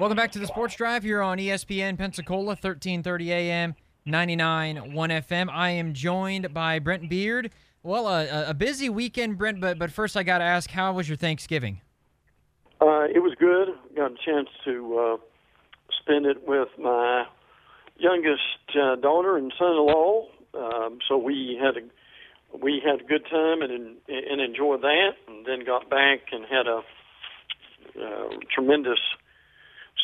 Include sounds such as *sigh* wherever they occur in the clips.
Welcome back to the Sports Drive here on ESPN Pensacola, 1330 AM, 99.1 FM. I am joined by Brent Beaird. Well, a busy weekend, Brent, but, but first I got to ask, how was your Thanksgiving? Uh, it was good. Got a chance to uh, spend it with my youngest uh, daughter and son-in-law. Um, so we had a we had a good time and and enjoyed that, and then got back and had a uh, tremendous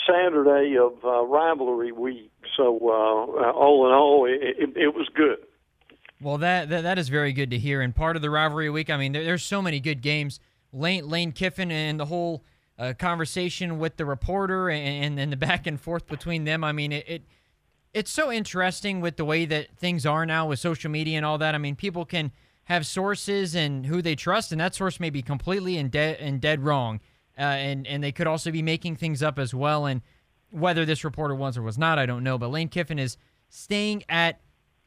Saturday of uh, rivalry week. So uh, all in all, it, it, it was good. Well, that, that that is very good to hear. And part of the rivalry week, I mean, there, there's so many good games. Lane Lane Kiffin and the whole uh, conversation with the reporter and, and the back and forth between them. I mean, it, it it's so interesting with the way that things are now with social media and all that. I mean, people can have sources and who they trust, and that source may be completely and dead and dead wrong, uh, and and they could also be making things up as well. And whether this reporter was or was not, I don't know. But Lane Kiffin is staying at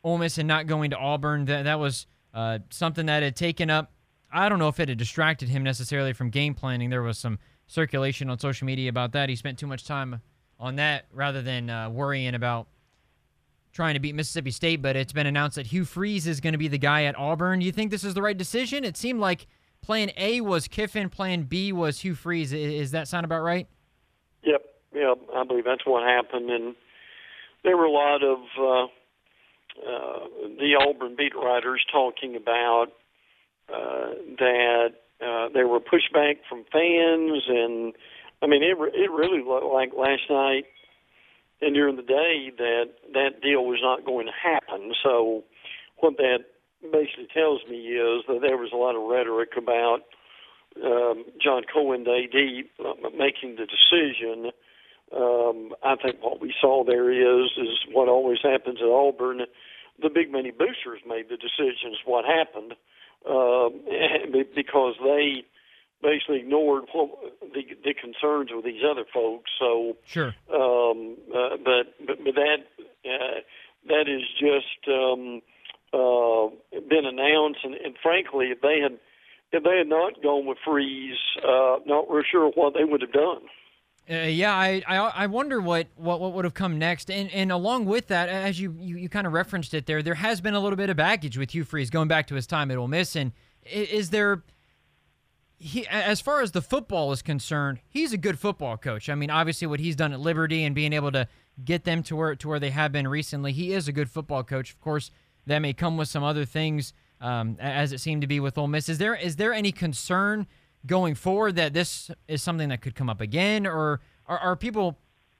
Ole Miss and not going to Auburn. That that was uh, something that had taken up. I don't know if it had distracted him necessarily from game planning. There was some circulation on social media about that. He spent too much time on that rather than uh, worrying about trying to beat Mississippi State, but it's been announced that Hugh Freeze is going to be the guy at Auburn. Do you think this is the right decision? It seemed like plan A was Kiffin, plan B was Hugh Freeze. Is that sound about right? Yep, yeah, I believe that's what happened. And there were a lot of uh, uh, the Auburn beat writers talking about uh, that uh, there were pushback from fans, and I mean, it it really looked like last night and during the day that that deal was not going to happen. So what that basically tells me is that there was a lot of rhetoric about um, John Cohen, the AD, making the decision. Um, I think what we saw there is is what always happens at Auburn. The big money boosters made the decisions. What happened *laughs* uh, because they basically ignored what, the the concerns of these other folks. So sure, um, uh, but, but but that uh, that is just um, uh, been announced, and, and frankly, if they had if they had not gone with Freeze, uh, not real sure what they would have done. Uh, yeah, I, I I wonder what, what, what would have come next, and and along with that, as you, you, you kind of referenced it there, there has been a little bit of baggage with Hugh Freeze going back to his time at Ole Miss, and is there he, as far as the football is concerned, he's a good football coach. I mean, obviously, what he's done at Liberty and being able to get them to where to where they have been recently, he is a good football coach. Of course, that may come with some other things, um, as it seemed to be with Ole Miss. Is there is there any concern going forward that this is something that could come up again, or are, are people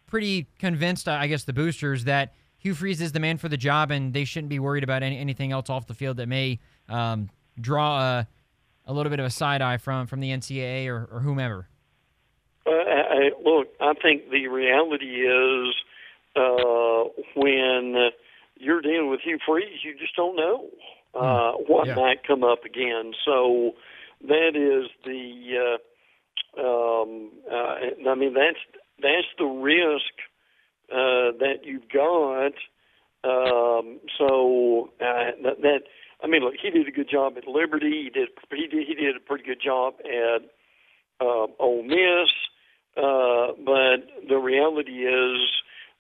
pretty convinced? I guess the boosters that Hugh Freeze is the man for the job, and they shouldn't be worried about any, anything else off the field that may um, draw a a little bit of a side eye from from the NCAA or, or whomever? Uh, I, look, I think the reality is uh, when you're dealing with Hugh Freeze, you just don't know uh, hmm. what yeah. might come up again. So that is the. Uh, um, uh, I mean, that's that's the risk uh, that you've got. Um, so uh, that, that I mean, look, he did a good job at Liberty. He did he did he did a pretty good job at uh, Ole Miss. Uh, but the reality is,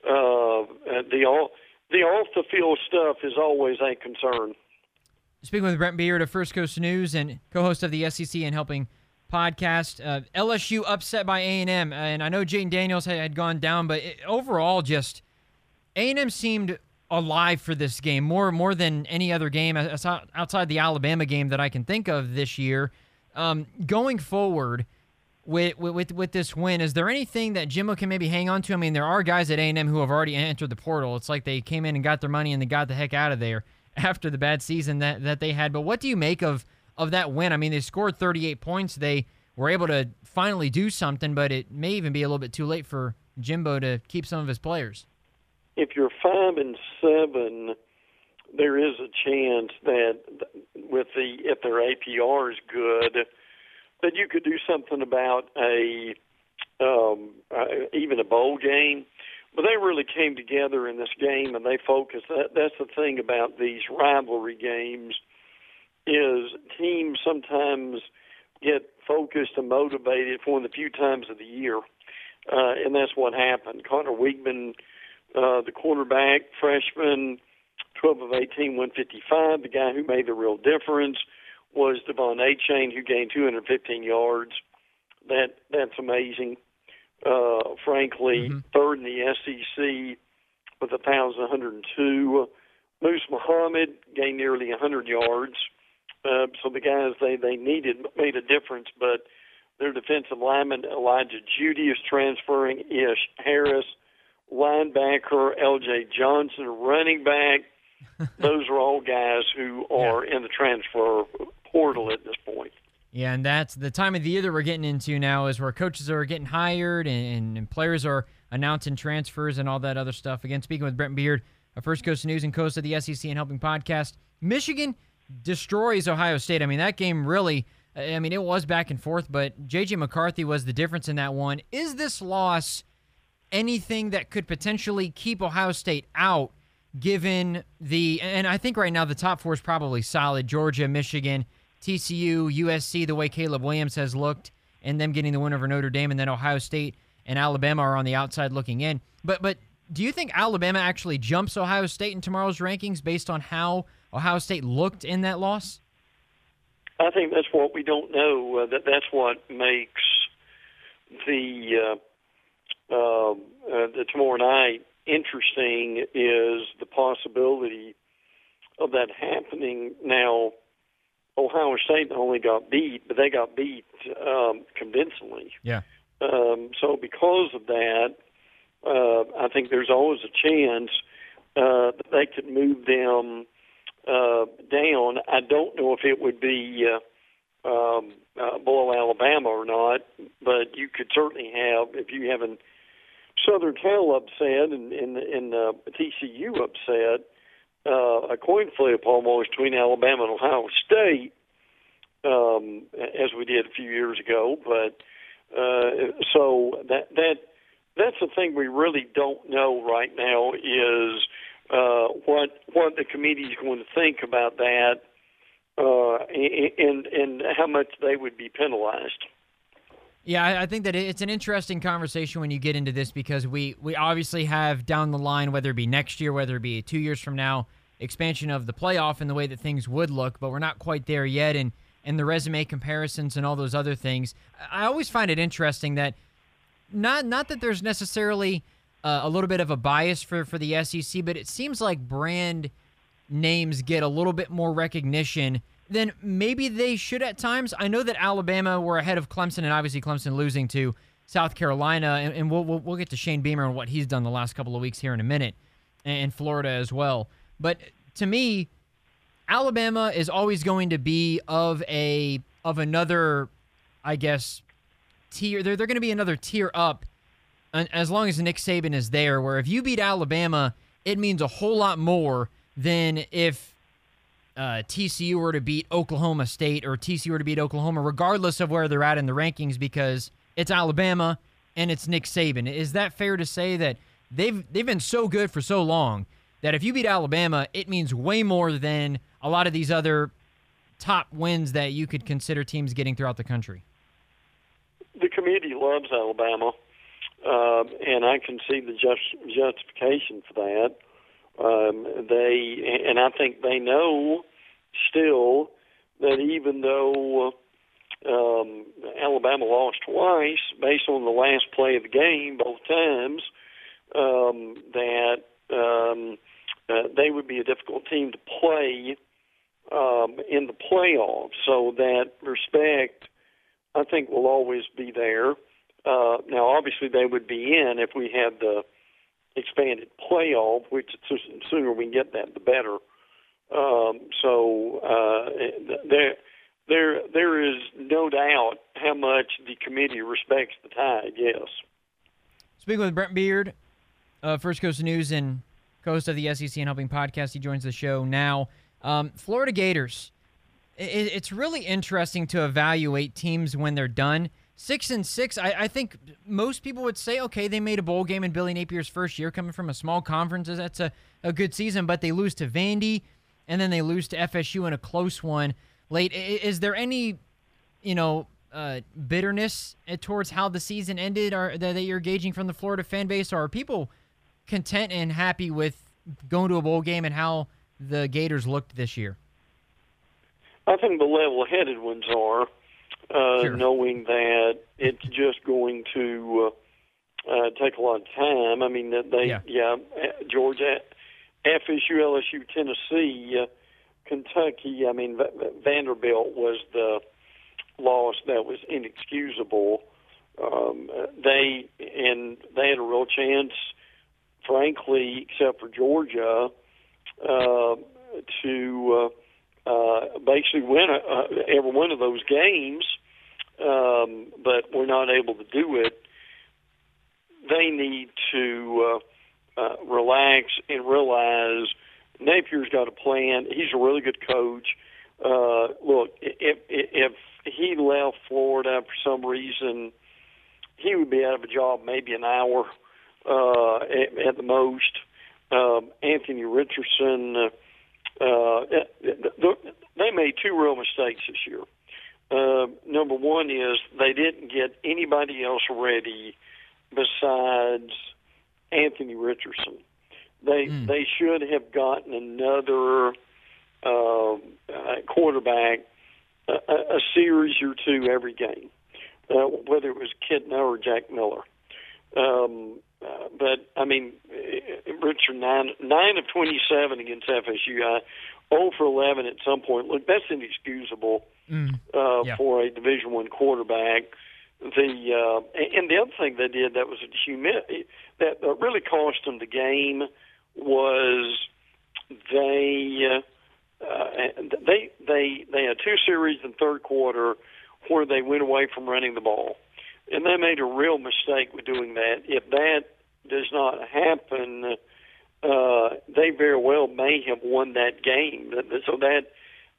uh, the all the off the field stuff is always a concern. Speaking with Brent Beaird of First Coast News and co-host of the SEC and Helping podcast, uh, LSU upset by A and M, and I know Jayden Daniels had, had gone down, but it, overall, just A and M seemed alive for this game more more than any other game outside the Alabama game that I can think of this year. Um, going forward with, with with this win, is there anything that Jimbo can maybe hang on to? I mean, there are guys at A&M who have already entered the portal. It's like they came in and got their money and they got the heck out of there *laughs* after the bad season that that they had. But what do you make of of that win? I mean, they scored 38 points. They were able to finally do something, but it may even be a little bit too late for Jimbo to keep some of his players if you're five and seven, there is a chance that with the if their APR is good, that you could do something about a um, uh, even a bowl game. But they really came together in this game, and they focused. That, that's the thing about these rivalry games is teams sometimes get focused and motivated for the few times of the year uh, and that's what happened. Conner Weigman, uh, the quarterback, freshman, 12 of 18, 155. The guy who made the real difference was Devon Achane who gained 215 yards. That that's amazing. Uh, frankly, Mhm. third in the SEC with 1,102. Moose Muhammad gained nearly 100 yards. Uh, so the guys they they needed made a difference, but their defensive lineman Elijah Judy is transferring. Ish Harris, linebacker L.J. Johnson, running back. *laughs* Those are all guys who are in the transfer portal at this point. Yeah, and that's the time of the year that we're getting into now is where coaches are getting hired and, and players are announcing transfers and all that other stuff. Again, speaking with Brent Beaird, a First Coast News and Coast of the SEC and Helping podcast. Michigan destroys Ohio State. I mean, that game really, I mean, it was back and forth, but J.J. McCarthy was the difference in that one. Is this loss anything that could potentially keep Ohio State out, given the, and I think right now the top four is probably solid Georgia, Michigan, TCU, USC, the way Caleb Williams has looked, and them getting the win over Notre Dame, and then Ohio State and Alabama are on the outside looking in. But but do you think Alabama actually jumps Ohio State in tomorrow's rankings based on how Ohio State looked in that loss? I think that's what we don't know. Uh, that that's what makes the uh, uh, uh, the tomorrow night interesting is the possibility of that happening. Now, Ohio State only got beat, but they got beat um, convincingly. Yeah. Um, so because of that, uh, I think there's always a chance uh, that they could move them uh, down. I don't know if it would be uh, um, uh, below Alabama or not, but you could certainly have if you have an Southern Cal upset and and, and uh, TCU upset, uh, a coin flip almost between Alabama and Ohio State, um, as we did a few years ago. But uh, so that that that's the thing we really don't know right now is uh, what what the committee is going to think about that, uh, and and how much they would be penalized. Yeah, I think that it's an interesting conversation when you get into this because we we obviously have down the line, whether it be next year, whether it be two years from now, expansion of the playoff and the way that things would look, but we're not quite there yet, and and the resume comparisons and all those other things. I always find it interesting that not not that there's necessarily uh, a little bit of a bias for for the SEC, but it seems like brand names get a little bit more recognition than maybe they should at times. I know that Alabama were ahead of Clemson, and obviously Clemson losing to South Carolina, and, and we'll, we'll we'll get to Shane Beamer and what he's done the last couple of weeks here in a minute, and Florida as well. But to me, Alabama is always going to be of a of another, I guess, tier. They're they're going to be another tier up, as long as Nick Saban is there. Where if you beat Alabama, it means a whole lot more than if uh, TCU were to beat Oklahoma State or TCU were to beat Oklahoma, regardless of where they're at in the rankings, because it's Alabama and it's Nick Saban. Is that fair to say that they've they've been so good for so long that if you beat Alabama, it means way more than a lot of these other top wins that you could consider teams getting throughout the country? The committee loves Alabama, uh, and I can see the just, justification for that. Um, they and I think they know still that even though um, Alabama lost twice, based on the last play of the game both times, um, that um, uh, they would be a difficult team to play um, in the playoffs. So that respect, I think, will always be there. Uh, now, obviously, they would be in if we had the expanded playoff, which the sooner we get that, the better. Um, so uh, there, there, there is no doubt how much the committee respects the Tide. Yes. Speaking with Brent Beaird, uh, First Coast News and host of the SEC and Helping podcast, he joins the show now. Um, Florida Gators. It, it's really interesting to evaluate teams when they're done. Six and six, I, I, think most people would say, okay, they made a bowl game in Billy Napier's first year, coming from a small conference. That's a, a good season, but they lose to Vandy, and then they lose to FSU in a close one late. Is there any, you know, uh, bitterness towards how the season ended, or that, that you're gauging from the Florida fan base, or are people content and happy with going to a bowl game and how the Gators looked this year? I think the level-headed ones are, uh, sure. knowing that it's just going to uh, uh, take a lot of time. I mean, they, yeah, yeah Georgia, FSU, LSU, Tennessee, uh, Kentucky. I mean, v- Vanderbilt was the loss that was inexcusable. Um, they and they had a real chance, frankly, except for Georgia, uh, to uh, uh, basically win a, uh, every one of those games, um, but we're not able to do it. They need to uh, uh, relax and realize Napier's got a plan. He's a really good coach. Uh, look, if if he left Florida for some reason, he would be out of a job maybe an hour uh, at, at the most. Um, Anthony Richardson, uh, uh, they made two real mistakes this year. Uh, number one is they didn't get anybody else ready besides Anthony Richardson. They mm. they should have gotten another uh, uh, quarterback a, a series or two every game, uh, whether it was Kitna or Jack Miller. Um, uh, but I mean, Richard nine nine of twenty seven against FSU. I, oh for eleven at some point. Look, that's inexcusable mm, uh, yeah. for a Division One quarterback. The uh, and the other thing they did that was humi- that really cost them the game was they. Uh, uh, they they they had two series in third quarter where they went away from running the ball, and they made a real mistake with doing that. If that does not happen, uh, they very well may have won that game. So that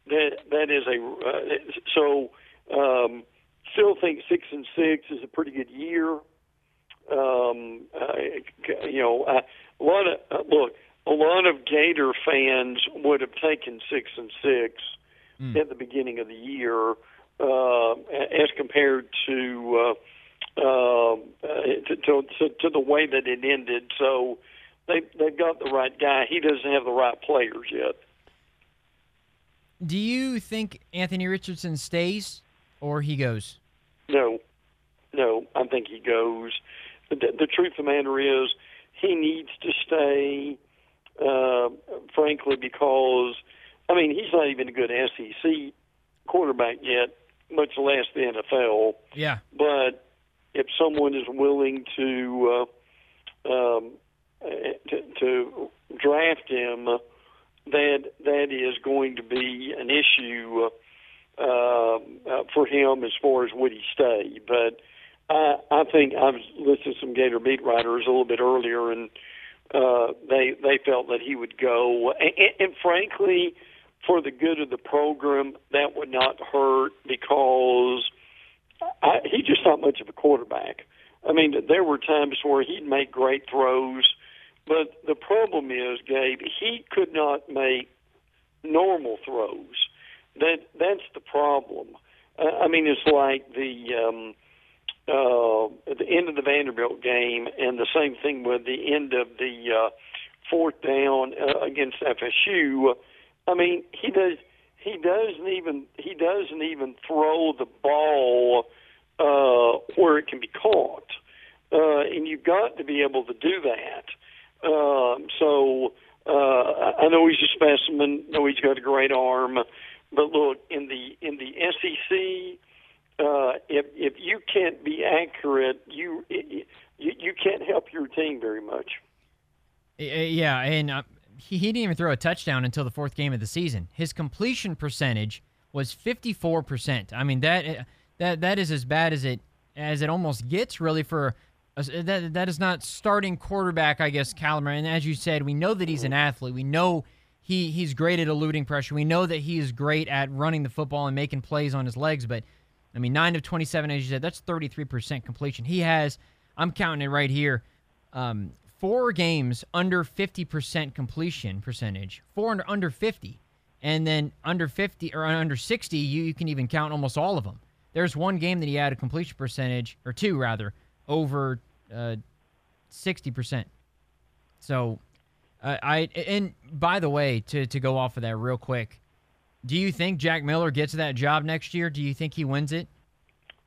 that that is a uh, so. Um, still think six and six is a pretty good year. Um, uh, you know, uh, a lot of uh, look a lot of Gator fans would have taken six and six mm. at the beginning of the year, uh, as compared to, to, to to the way that it ended. So they they've got the right guy. He doesn't have the right players yet. Do you think Anthony Richardson stays or he goes? No, no. I think he goes. The, the truth of the matter is, he needs to stay uh, frankly, because I mean he's not even a good SEC quarterback yet, much less the NFL. Yeah. But if someone is willing to uh, um, to, to draft him, that that is going to be an issue uh, uh, for him as far as would he stay. But I, I think I was listening to some Gator beat writers a little bit earlier, and uh, they they felt that he would go, and, and frankly, for the good of the program, that would not hurt because I, he's just not much of a quarterback. I mean, there were times where he'd make great throws, but the problem is, Gabe, he could not make normal throws. That that's the problem. Uh, I mean, it's like the um, uh, at the end of the Vanderbilt game, and the same thing with the end of the uh, fourth down uh, against FSU. I mean, he does. He doesn't even he doesn't even throw the ball uh, where it can be caught, uh, and you've got to be able to do that. Um, so uh, I know he's a specimen. Know he's got a great arm, but look in the in the SEC uh, if if you can't be accurate, you you, you can't help your team very much. Yeah, and uh, he, he didn't even throw a touchdown until the fourth game of the season. His completion percentage was 54%. I mean that uh, that that is as bad as it as it almost gets really for a, that that is not starting quarterback I guess caliber. And as you said, we know that he's an athlete. We know he he's great at eluding pressure. We know that he is great at running the football and making plays on his legs, but I mean, 9 of 27, as you said, that's 33% completion. He has, I'm counting it right here, um, four games under 50% completion percentage, four under, under 50. And then under 50 or under 60, you, you can even count almost all of them. there's one game that he had a completion percentage, or two rather, over uh, sixty percent. So, uh, I and by the way, to to go off of that real quick, do you think Jack Miller gets that job next year? Do you think he wins it?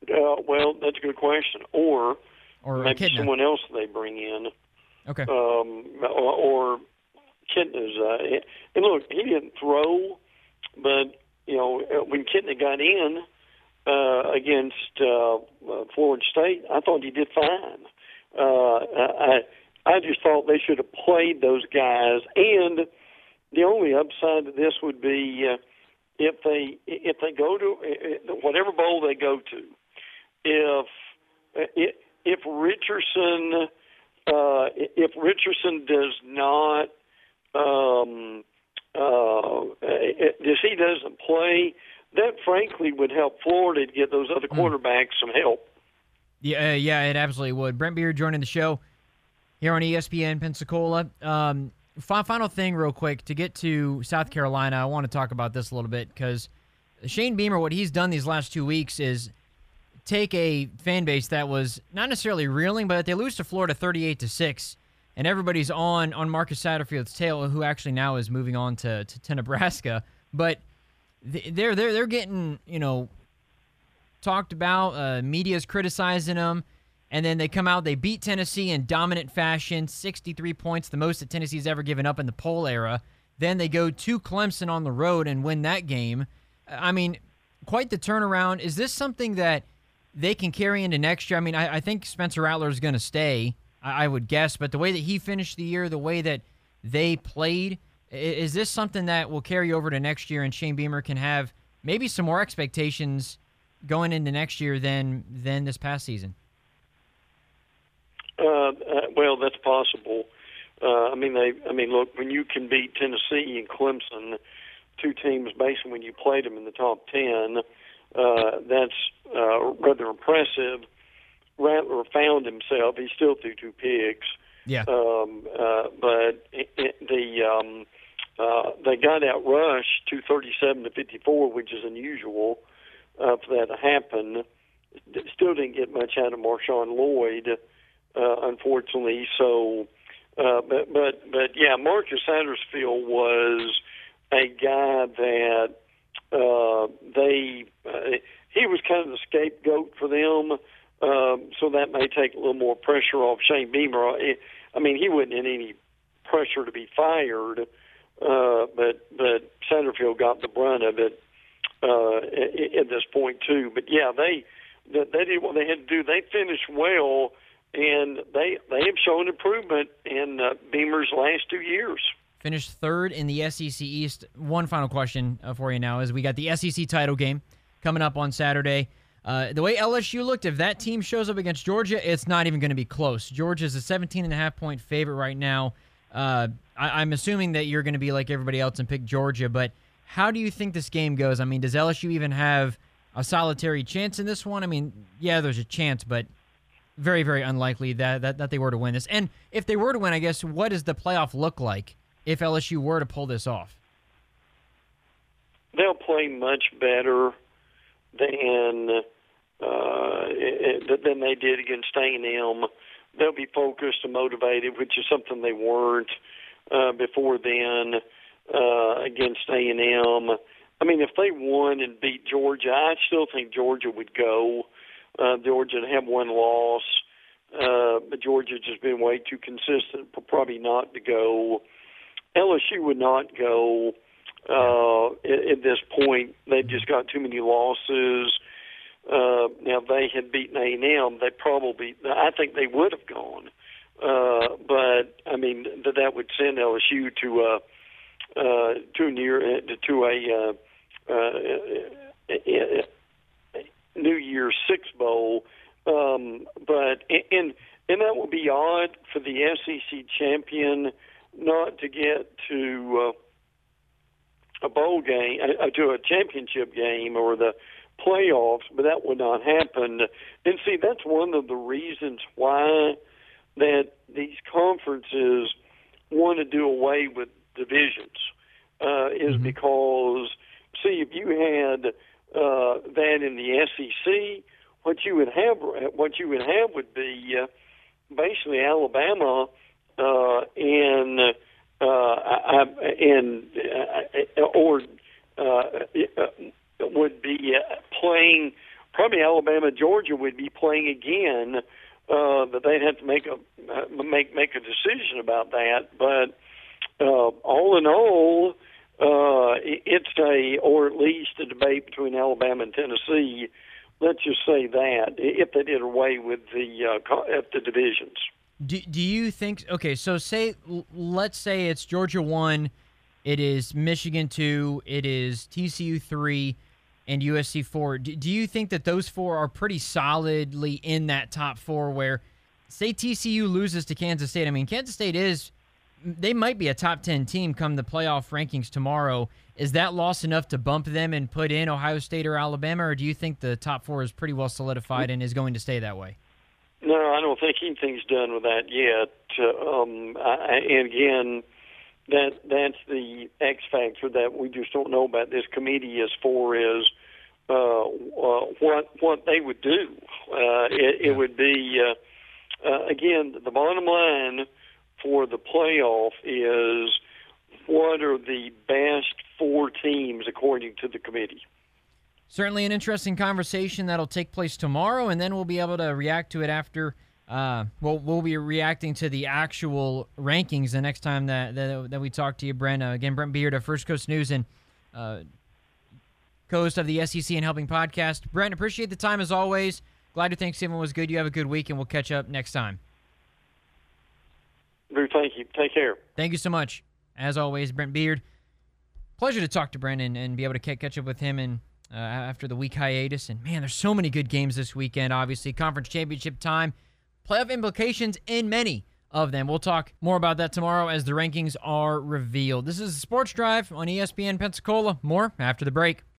Uh, well, that's a good question. Or or maybe someone else they bring in. Okay. Um, or, or Kitna's. Uh, and look, he didn't throw, but you know when Kitna got in uh, against uh, uh, Florida State, I thought he did fine. Uh, I I just thought they should have played those guys. And the only upside to this would be uh, if they if they go to whatever bowl they go to, if, if Richardson uh, if Richardson does not um, uh, if he doesn't play, that frankly would help Florida to get those other hmm. quarterbacks some help. Yeah, uh, yeah, it absolutely would. Brent Beaird joining the show here on ESPN Pensacola. Um, final thing, real quick, to get to South Carolina, I want to talk about this a little bit because Shane Beamer, what he's done these last two weeks is take a fan base that was not necessarily reeling, but they lose to Florida 38 to six, and everybody's on on Marcus Satterfield's tail, who actually now is moving on to to, to Nebraska, but they're they're they're getting you know talked about. Uh, media's criticizing them. And then they come out, they beat Tennessee in dominant fashion, 63 points, the most that Tennessee's ever given up in the poll era. Then they go to Clemson on the road and win that game. I mean, quite the turnaround. Is this something that they can carry into next year? I mean, I, I think Spencer Rattler is going to stay, I, I, would guess, but the way that he finished the year, the way that they played, is this something that will carry over to next year and Shane Beamer can have maybe some more expectations going into next year than than this past season? Uh, uh, well, that's possible. Uh, I mean, they. I mean, look, when you can beat Tennessee and Clemson, two teams basically when you played them in the top ten, uh, that's uh, rather impressive. Rattler found himself. He still threw two picks. Yeah. Um, uh, but it, it, the um, uh, they got out rushed to 37 to 54, which is unusual uh, for that to happen. Still didn't get much out of Marshawn Lloyd. Uh, unfortunately. So, uh, but but but yeah, Marcus Satterfield was a guy that uh, they uh, he was kind of the scapegoat for them. Um, so that may take a little more pressure off Shane Beamer. I mean, he wasn't in any pressure to be fired, uh, but but Satterfield got the brunt of it uh, at, at this point too. But yeah, they they did what they had to do. They finished well and they they have shown improvement in uh, Beamer's last two years. Finished third in the SEC East. One final question uh, for you now is we got the SEC title game coming up on Saturday. Uh, the way LSU looked, if that team shows up against Georgia, it's not even going to be close. Georgia's a 17 and a half point favorite right now. Uh, I, I'm assuming that you're going to be like everybody else and pick Georgia, but how do you think this game goes? I mean, does LSU even have a solitary chance in this one? I mean, yeah, there's a chance, but very, very unlikely that, that, that they were to win this. And if they were to win, I guess, what does the playoff look like if LSU were to pull this off? They'll play much better than uh, than they did against A&M. They'll be focused and motivated, which is something they weren't uh, before then uh, against A&M. I mean, if they won and beat Georgia, I still think Georgia would go. Uh, Georgia have one loss, uh, but Georgia just been way too consistent, for probably not to go. LSU would not go uh, at, at this point. They've just got too many losses. Uh, now, they had beaten A and M, they probably, I think they would have gone. Uh, but I mean, that that would send LSU to uh, uh, to near uh, to a uh, uh, New Year's Six Bowl. Um, but and and that will be odd for the SEC champion not to get to uh, a bowl game, uh, to a championship game or the playoffs, but that would not happen. And see, that's one of the reasons why that these conferences want to do away with divisions uh, is mm-hmm. because see if you had uh, that in the SEC, what you would have, what you would have would be uh, basically Alabama uh, and uh, I, and uh, or uh, would be uh, playing. Probably Alabama, Georgia would be playing again, uh, but they'd have to make a uh, make make a decision about that. But uh, all in all, uh, it's a or at least a debate between Alabama and Tennessee. Let's just say that if they did away with the uh, the divisions. Do, do you think okay so say let's say it's georgia 1 it is michigan 2 it is tcu 3 and usc 4 do, do you think that those four are pretty solidly in that top four where say tcu loses to kansas state i mean kansas state is they might be a top 10 team come the playoff rankings tomorrow. Is that loss enough to bump them and put in ohio state or alabama or do you think the top four is pretty well solidified and is going to stay that way no, I don't think anything's done with that yet. Uh, um, I, and again, that that's the X factor that we just don't know about this committee as far as uh, uh, what what they would do. Uh, it, it would be uh, uh, again the bottom line for the playoff is what are the best four teams according to the committee. Certainly an interesting conversation that'll take place tomorrow, and then we'll be able to react to it after. Uh, well, we'll be reacting to the actual rankings the next time that that, that we talk to you, Brent. Uh, again, Brent Beaird of First Coast News and uh, co-host of the SEC and Helping podcast. Brent, appreciate the time as always. Glad your Thanksgiving was good. You have a good week, and we'll catch up next time. Drew, thank you. Take care. Thank you so much. As always, Brent Beaird. Pleasure to talk to Brent and, and be able to catch up with him and uh, after the week hiatus. And man, there's so many good games this weekend, obviously. Conference championship time, playoff implications in many of them. We'll talk more about that tomorrow as the rankings are revealed. This is Sports Drive on ESPN Pensacola. More after the break.